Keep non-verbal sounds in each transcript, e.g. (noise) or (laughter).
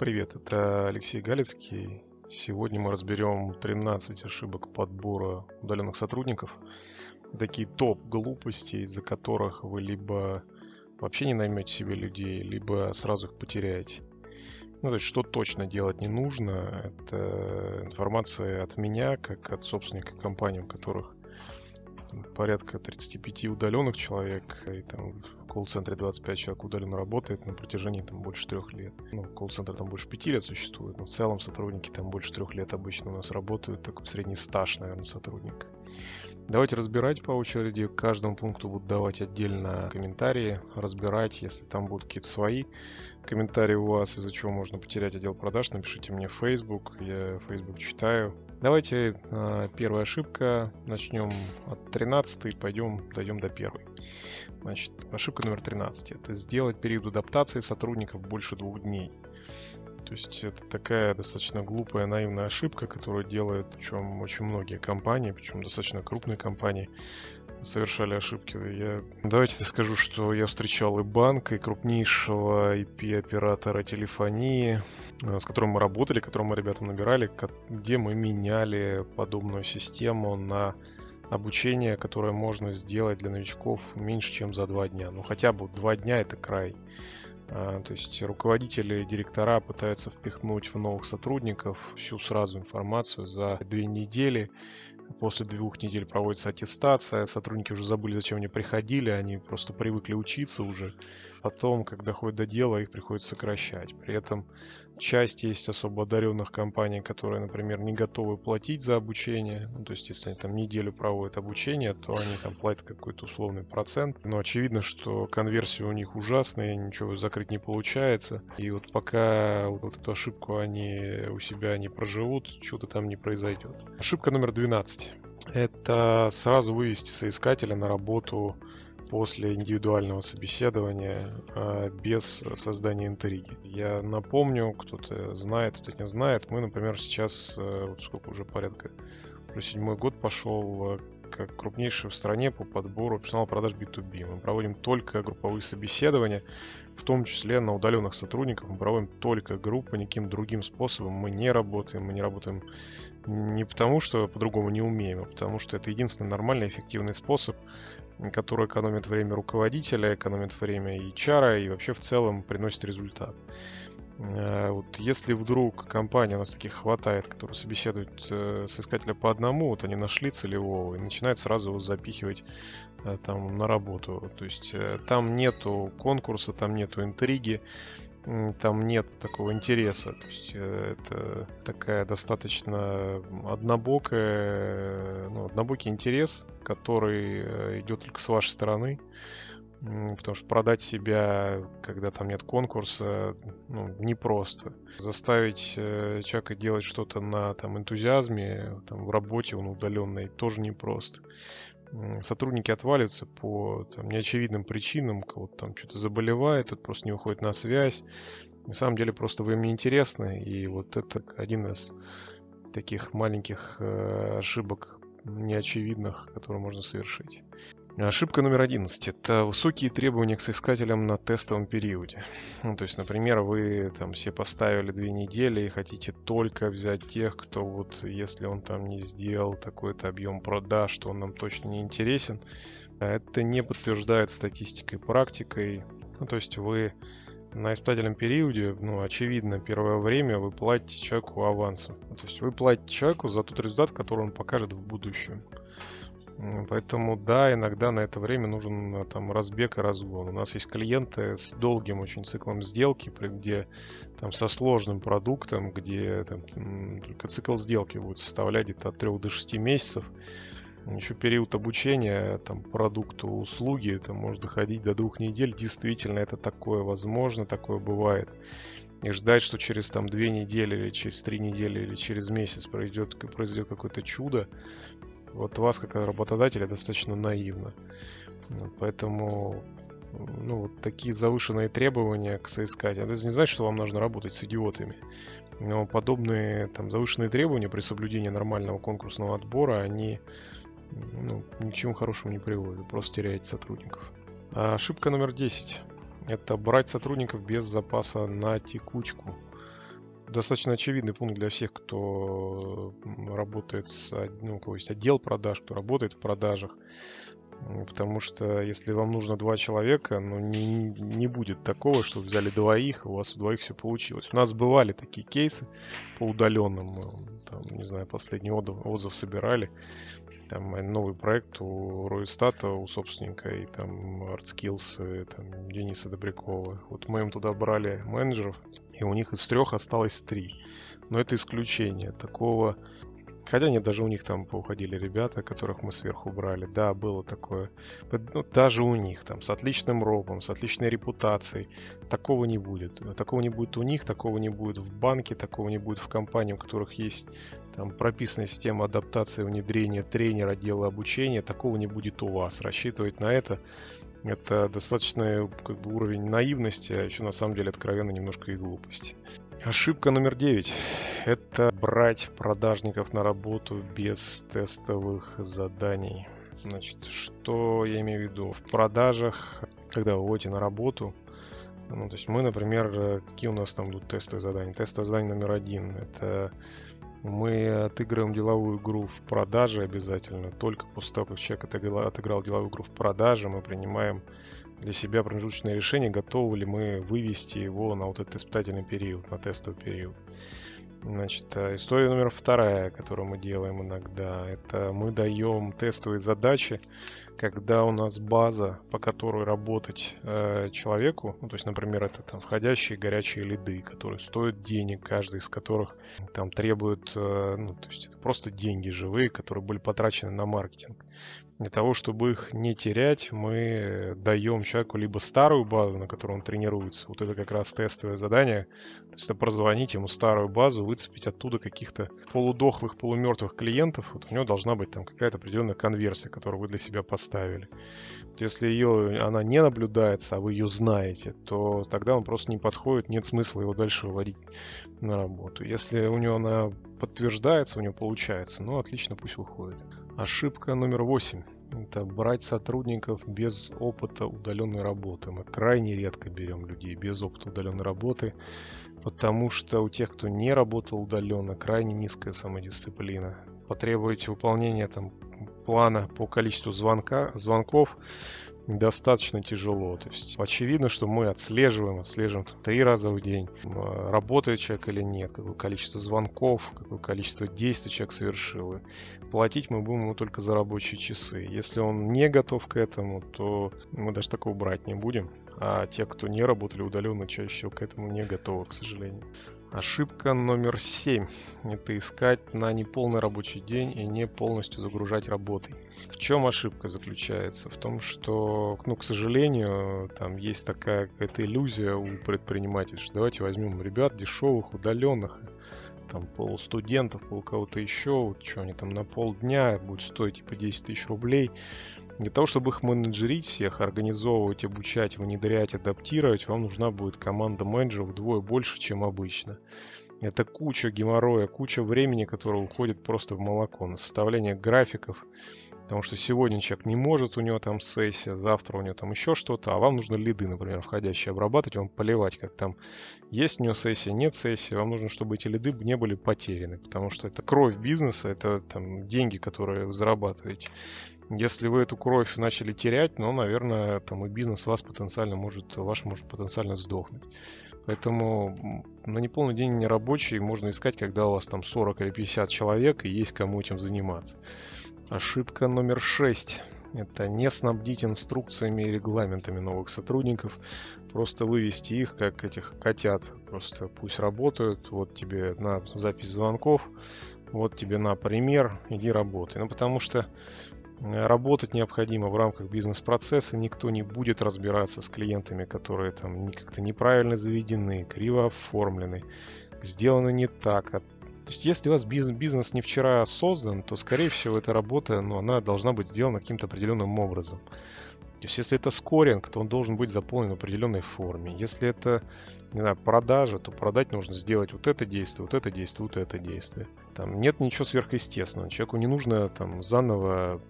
привет, это Алексей Галицкий. Сегодня мы разберем 13 ошибок подбора удаленных сотрудников. Такие топ глупостей, из-за которых вы либо вообще не наймете себе людей, либо сразу их потеряете. Ну, то есть, что точно делать не нужно, это информация от меня, как от собственника компании, у которых порядка 35 удаленных человек, и там колл-центре 25 человек удаленно работает на протяжении там больше трех лет. Ну, колл-центр там больше пяти лет существует, но в целом сотрудники там больше трех лет обычно у нас работают, такой средний стаж, наверное, сотрудника. Давайте разбирать по очереди. К каждому пункту буду давать отдельно комментарии, разбирать, если там будут какие-то свои комментарии у вас, из-за чего можно потерять отдел продаж, напишите мне в Facebook, я Facebook читаю. Давайте э, первая ошибка, начнем от 13 пойдем, дойдем до первой. Значит, ошибка номер 13 это сделать период адаптации сотрудников больше двух дней. То есть это такая достаточно глупая, наивная ошибка, которую делают причем очень многие компании, причем достаточно крупные компании совершали ошибки. Я... Давайте скажу, что я встречал и банк, и крупнейшего IP-оператора телефонии, э, с которым мы работали, которым мы ребятам набирали, где мы меняли подобную систему на обучение, которое можно сделать для новичков меньше, чем за два дня. Ну, хотя бы два дня это край. А, то есть руководители, директора пытаются впихнуть в новых сотрудников всю сразу информацию за две недели. После двух недель проводится аттестация, сотрудники уже забыли, зачем они приходили, они просто привыкли учиться уже. Потом, когда доходит до дела, их приходится сокращать. При этом часть есть особо одаренных компаний, которые, например, не готовы платить за обучение. Ну, то есть, если они там неделю проводят обучение, то они там платят какой-то условный процент. Но очевидно, что конверсия у них ужасная, ничего закрыть не получается. И вот пока вот эту ошибку они у себя не проживут, что-то там не произойдет. Ошибка номер 12. Это сразу вывести соискателя на работу после индивидуального собеседования а, без создания интриги. Я напомню, кто-то знает, кто-то не знает. Мы, например, сейчас, э, вот сколько уже порядка, уже седьмой год пошел, э, как крупнейший в стране по подбору персонала продаж B2B. Мы проводим только групповые собеседования, в том числе на удаленных сотрудников. Мы проводим только группы, никаким другим способом мы не работаем. Мы не работаем не потому, что по-другому не умеем, а потому что это единственный нормальный, эффективный способ, который экономит время руководителя, экономит время HR и вообще в целом приносит результат. Э, вот если вдруг компания, у нас таких хватает, которые собеседуют э, с искателя по одному, вот они нашли целевого и начинают сразу его запихивать э, там на работу. То есть там нету конкурса, там нету интриги, там нет такого интереса. То есть э, это такая достаточно однобокая, ну, однобокий интерес, который э, идет только с вашей стороны. Потому что продать себя, когда там нет конкурса, ну, непросто. Заставить э, человека делать что-то на там, энтузиазме, там, в работе он удаленной, тоже непросто сотрудники отваливаются по там, неочевидным причинам, кого-то там что-то заболевает, тут просто не выходит на связь. На самом деле просто вы им не интересны, и вот это один из таких маленьких э, ошибок неочевидных, которые можно совершить. Ошибка номер 11 – это высокие требования к соискателям на тестовом периоде. Ну, то есть, например, вы там все поставили две недели и хотите только взять тех, кто вот, если он там не сделал такой-то объем продаж, что он нам точно не интересен. Это не подтверждает статистикой, практикой. Ну, то есть вы на испытательном периоде, ну, очевидно, первое время вы платите человеку авансом. То есть вы платите человеку за тот результат, который он покажет в будущем. Поэтому да, иногда на это время нужен э, там разбег и разгон. У нас есть клиенты с долгим очень циклом сделки, где там со сложным продуктом, где там, только цикл сделки будет составлять где-то от 3 до 6 месяцев. Еще период обучения там, продукту, услуги, это может доходить до двух недель. Действительно, это такое возможно, такое бывает. И ждать, что через там две недели или через три недели или через месяц произойдет, произойдет какое-то чудо, вот вас, как работодателя, достаточно наивно. Поэтому ну, вот такие завышенные требования к соискателям. Это не значит, что вам нужно работать с идиотами. Но подобные там, завышенные требования при соблюдении нормального конкурсного отбора, они ну, ни к чему хорошему не приводят. Просто теряете сотрудников. А ошибка номер 10. Это брать сотрудников без запаса на текучку. Достаточно очевидный пункт для всех, кто работает с, ну, у кого есть отдел продаж, кто работает в продажах. Потому что если вам нужно два человека, ну не, не будет такого, что взяли двоих, у вас у двоих все получилось. У нас бывали такие кейсы по удаленным, мы, там, не знаю, последний отзыв, отзыв собирали. Там новый проект у Ройстата, у собственника, и там ArtSkills, и, там Дениса Добрякова. Вот мы им туда брали менеджеров, и у них из трех осталось три. Но это исключение. Такого Хотя нет, даже у них там поуходили ребята, которых мы сверху брали. Да, было такое. Ну, даже у них там с отличным робом, с отличной репутацией. Такого не будет. Такого не будет у них, такого не будет в банке, такого не будет в компании, у которых есть там прописанная система адаптации, внедрения тренера, отдела обучения. Такого не будет у вас. Рассчитывать на это это достаточно как бы, уровень наивности, а еще на самом деле откровенно немножко и глупости. Ошибка номер девять. Это брать продажников на работу без тестовых заданий. Значит, что я имею в виду? В продажах, когда вы вводите на работу, ну, то есть мы, например, какие у нас там будут тестовые задания? Тестовое задание номер один – это мы отыгрываем деловую игру в продаже обязательно. Только после того, как человек отыграл деловую игру в продаже, мы принимаем для себя промежуточное решение, готовы ли мы вывести его на вот этот испытательный период, на тестовый период. Значит, э, история номер вторая, которую мы делаем иногда, это мы даем тестовые задачи, когда у нас база, по которой работать э, человеку, ну, то есть, например, это там входящие горячие лиды, которые стоят денег, каждый из которых там требует, э, ну, то есть это просто деньги живые, которые были потрачены на маркетинг. Для того, чтобы их не терять, мы даем человеку либо старую базу, на которой он тренируется. Вот это как раз тестовое задание. То есть это прозвонить ему старую базу, выцепить оттуда каких-то полудохлых, полумертвых клиентов. Вот у него должна быть там какая-то определенная конверсия, которую вы для себя поставили. Вот если ее, она не наблюдается, а вы ее знаете, то тогда он просто не подходит, нет смысла его дальше выводить на работу. Если у него она подтверждается, у него получается, ну отлично, пусть выходит. Ошибка номер восемь. Это брать сотрудников без опыта удаленной работы. Мы крайне редко берем людей без опыта удаленной работы, потому что у тех, кто не работал удаленно, крайне низкая самодисциплина. Потребовать выполнения там, плана по количеству звонка, звонков достаточно тяжело. То есть очевидно, что мы отслеживаем, отслеживаем три раза в день, работает человек или нет, какое количество звонков, какое количество действий человек совершил. И платить мы будем ему только за рабочие часы. Если он не готов к этому, то мы даже такого брать не будем. А те, кто не работали удаленно, чаще всего к этому не готовы, к сожалению. Ошибка номер семь. Это искать на неполный рабочий день и не полностью загружать работой. В чем ошибка заключается? В том, что, ну, к сожалению, там есть такая какая-то иллюзия у предпринимателей, что давайте возьмем ребят дешевых, удаленных, там пол студентов, пол кого-то еще, вот что они там на полдня будет стоить типа 10 тысяч рублей. Для того, чтобы их менеджерить всех, организовывать, обучать, внедрять, адаптировать, вам нужна будет команда менеджеров вдвое больше, чем обычно. Это куча геморроя, куча времени, которое уходит просто в молоко, на составление графиков, Потому что сегодня человек не может, у него там сессия, завтра у него там еще что-то, а вам нужно лиды, например, входящие обрабатывать, вам поливать, как там есть у него сессия, нет сессии, вам нужно, чтобы эти лиды не были потеряны, потому что это кровь бизнеса, это там деньги, которые вы зарабатываете. Если вы эту кровь начали терять, ну, наверное, там и бизнес вас потенциально может, ваш может потенциально сдохнуть. Поэтому на неполный день нерабочий можно искать, когда у вас там 40 или 50 человек и есть кому этим заниматься. Ошибка номер шесть. Это не снабдить инструкциями и регламентами новых сотрудников, просто вывести их, как этих котят. Просто пусть работают, вот тебе на запись звонков, вот тебе на пример, иди работай. Ну, потому что э, работать необходимо в рамках бизнес-процесса, никто не будет разбираться с клиентами, которые там как-то неправильно заведены, криво оформлены, сделаны не так, то есть, если у вас бизнес, бизнес не вчера создан, то, скорее всего, эта работа, ну, она должна быть сделана каким-то определенным образом. То есть, если это скоринг, то он должен быть заполнен в определенной форме. Если это не знаю, продажа, то продать нужно сделать вот это действие, вот это действие, вот это действие. Там нет ничего сверхъестественного. Человеку не нужно там заново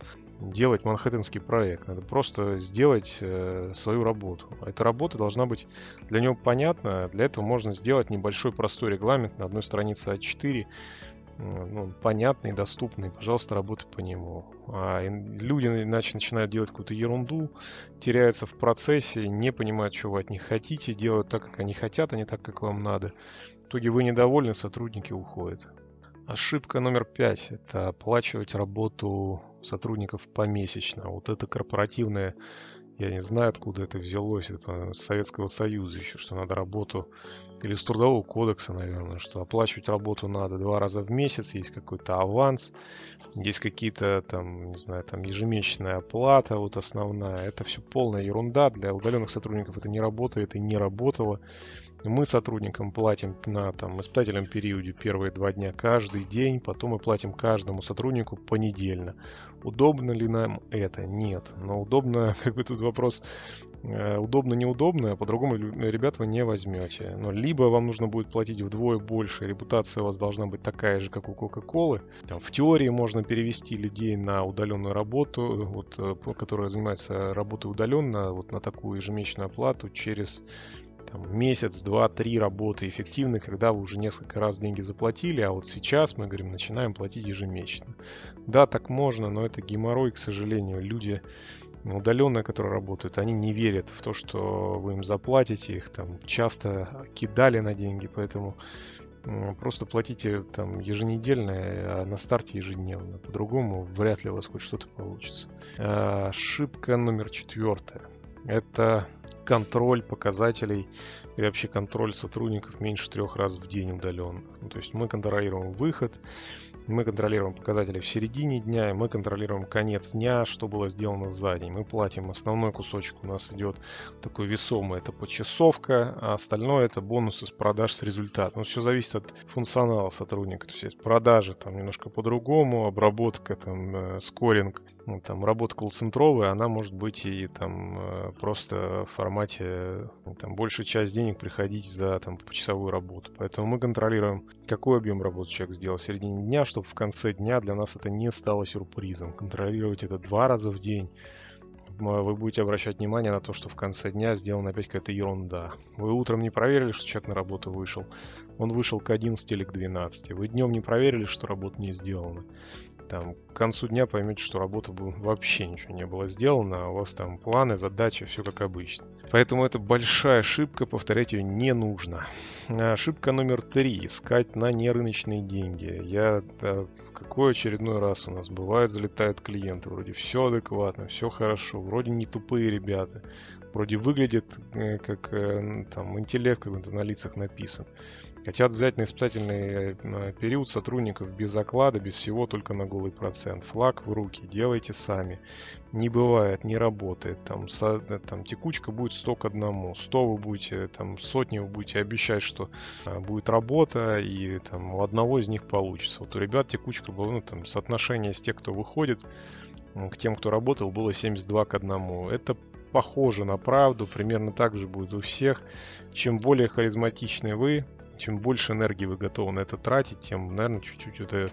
делать манхэттенский проект. Надо просто сделать э, свою работу. Эта работа должна быть для него понятна. Для этого можно сделать небольшой простой регламент на одной странице А4, ну, понятный, доступный, пожалуйста, работай по нему. А люди иначе начинают делать какую-то ерунду, теряются в процессе, не понимают, чего вы от них хотите, делают так, как они хотят, а не так, как вам надо. В итоге вы недовольны, сотрудники уходят. Ошибка номер пять – это оплачивать работу сотрудников помесячно. Вот это корпоративное я не знаю, откуда это взялось, это с Советского Союза еще, что надо работу, или с Трудового кодекса, наверное, что оплачивать работу надо два раза в месяц, есть какой-то аванс, есть какие-то там, не знаю, там ежемесячная оплата, вот основная. Это все полная ерунда, для удаленных сотрудников это не работает и не работало. Мы сотрудникам платим на там, испытательном периоде первые два дня каждый день, потом мы платим каждому сотруднику понедельно. Удобно ли нам это? Нет. Но удобно, (laughs) как бы тут вопрос, э, удобно, неудобно, а по-другому ребят вы не возьмете. Но либо вам нужно будет платить вдвое больше, репутация у вас должна быть такая же, как у Coca-Cola. В теории можно перевести людей на удаленную работу, вот, э, которая занимается работой удаленно, вот на такую ежемесячную оплату через там, месяц, два, три работы эффективны, когда вы уже несколько раз деньги заплатили, а вот сейчас мы говорим, начинаем платить ежемесячно. Да, так можно, но это геморрой, к сожалению. Люди удаленные, которые работают, они не верят в то, что вы им заплатите, их там часто кидали на деньги, поэтому просто платите там еженедельно, а на старте ежедневно. По-другому вряд ли у вас хоть что-то получится. А, ошибка номер четвертая. Это контроль показателей и вообще контроль сотрудников меньше трех раз в день удаленно. Ну, то есть мы контролируем выход, мы контролируем показатели в середине дня, мы контролируем конец дня, что было сделано за день. Мы платим основной кусочек у нас идет такой весомый, это почасовка, а остальное это бонусы с продаж с результатом. Ну, все зависит от функционала сотрудника. То есть есть продажи там немножко по-другому, обработка, там, э, скоринг, ну, там, работа колл-центровая, она может быть и там э, просто в формате там, большая часть денег приходить за там, почасовую работу. Поэтому мы контролируем, какой объем работы человек сделал в середине дня, чтобы в конце дня для нас это не стало сюрпризом. Контролировать это два раза в день. Вы будете обращать внимание на то, что в конце дня сделана опять какая-то ерунда. Вы утром не проверили, что человек на работу вышел. Он вышел к 11 или к 12. Вы днем не проверили, что работа не сделана там к концу дня поймете, что работа бы вообще ничего не было сделано, а у вас там планы, задачи, все как обычно. Поэтому это большая ошибка, повторять ее не нужно. Ошибка номер три. Искать на нерыночные деньги. Я да, какой очередной раз у нас бывает, залетают клиенты, вроде все адекватно, все хорошо, вроде не тупые ребята, вроде выглядит э, как э, там интеллект какой-то на лицах написан. Хотят взять на испытательный э, период сотрудников без оклада, без всего, только на голый процент. Флаг в руки, делайте сами. Не бывает, не работает. Там, со, э, там текучка будет 100 к одному. 100 вы будете, там сотни вы будете обещать, что а, будет работа, и там у одного из них получится. Вот у ребят текучка была, ну там соотношение с тех, кто выходит, к тем, кто работал, было 72 к 1. Это похоже на правду, примерно так же будет у всех. Чем более харизматичны вы, чем больше энергии вы готовы на это тратить, тем, наверное, чуть-чуть это,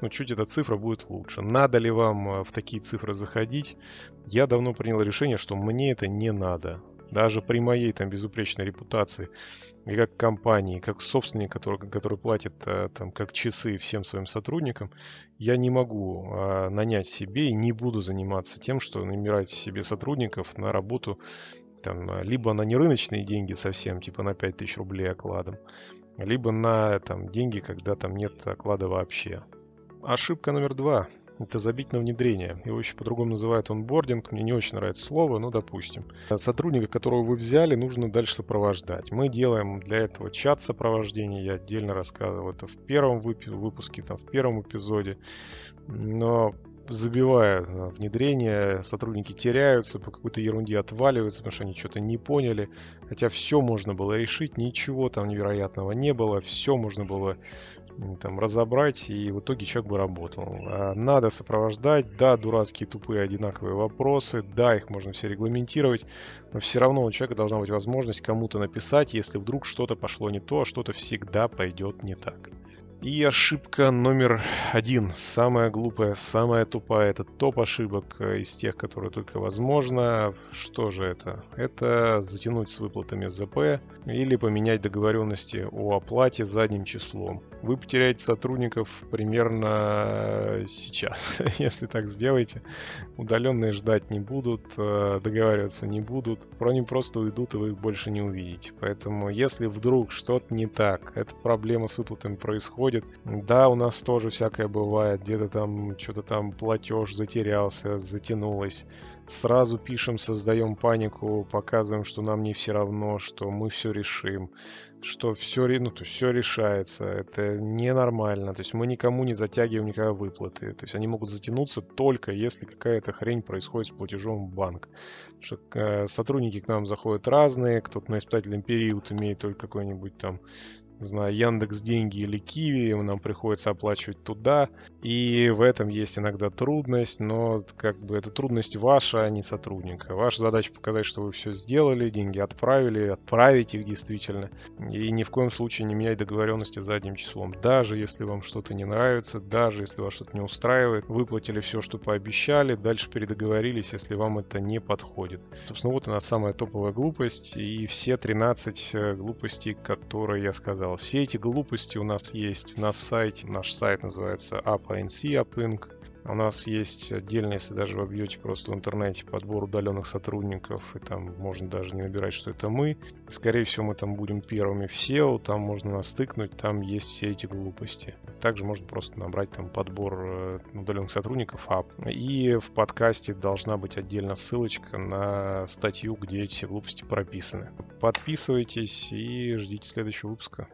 ну, чуть эта цифра будет лучше. Надо ли вам э, в такие цифры заходить? Я давно принял решение, что мне это не надо. Даже при моей там безупречной репутации и как компании, как собственник, который, который платит э, там как часы всем своим сотрудникам, я не могу а, нанять себе и не буду заниматься тем, что набирать себе сотрудников на работу там, либо на нерыночные деньги совсем, типа на 5000 рублей окладом, либо на там, деньги, когда там нет оклада вообще. Ошибка номер два – это забить на внедрение. Его еще по-другому называют онбординг. Мне не очень нравится слово, но допустим. Сотрудника, которого вы взяли, нужно дальше сопровождать. Мы делаем для этого чат сопровождения. Я отдельно рассказывал это в первом выпуске, там, в первом эпизоде. Но забивая внедрение, сотрудники теряются, по какой-то ерунде отваливаются, потому что они что-то не поняли. Хотя все можно было решить, ничего там невероятного не было, все можно было там разобрать, и в итоге человек бы работал. А надо сопровождать, да, дурацкие тупые одинаковые вопросы, да, их можно все регламентировать, но все равно у человека должна быть возможность кому-то написать, если вдруг что-то пошло не то, а что-то всегда пойдет не так. И ошибка номер один, самая глупая, самая тупая, это топ ошибок э, из тех, которые только возможно. Что же это? Это затянуть с выплатами ЗП или поменять договоренности о оплате задним числом. Вы потеряете сотрудников примерно сейчас, (laughs) если так сделаете. Удаленные ждать не будут, э, договариваться не будут, они просто уйдут и вы их больше не увидите. Поэтому если вдруг что-то не так, эта проблема с выплатами происходит, происходит. Да, у нас тоже всякое бывает, где-то там что-то там платеж затерялся, затянулось. Сразу пишем, создаем панику, показываем, что нам не все равно, что мы все решим, что все, ну, то все решается. Это ненормально. То есть мы никому не затягиваем никогда выплаты. То есть они могут затянуться только если какая-то хрень происходит с платежом в банк. Что э, сотрудники к нам заходят разные, кто-то на испытательный период имеет только какой-нибудь там не знаю, Яндекс Деньги или Киви, нам приходится оплачивать туда. И в этом есть иногда трудность, но как бы это трудность ваша, а не сотрудника. Ваша задача показать, что вы все сделали, деньги отправили, отправить их действительно. И ни в коем случае не менять договоренности задним числом. Даже если вам что-то не нравится, даже если вас что-то не устраивает, выплатили все, что пообещали, дальше передоговорились, если вам это не подходит. Собственно, вот она самая топовая глупость и все 13 э, глупостей, которые я сказал сказал, все эти глупости у нас есть на сайте. Наш сайт называется AppINC, AppInc. У нас есть отдельно, если даже вы вбьете просто в интернете подбор удаленных сотрудников, и там можно даже не набирать, что это мы. Скорее всего, мы там будем первыми в SEO, там можно нас тыкнуть, там есть все эти глупости. Также можно просто набрать там подбор э, удаленных сотрудников App. И в подкасте должна быть отдельно ссылочка на статью, где эти все глупости прописаны. Подписывайтесь и ждите следующего выпуска.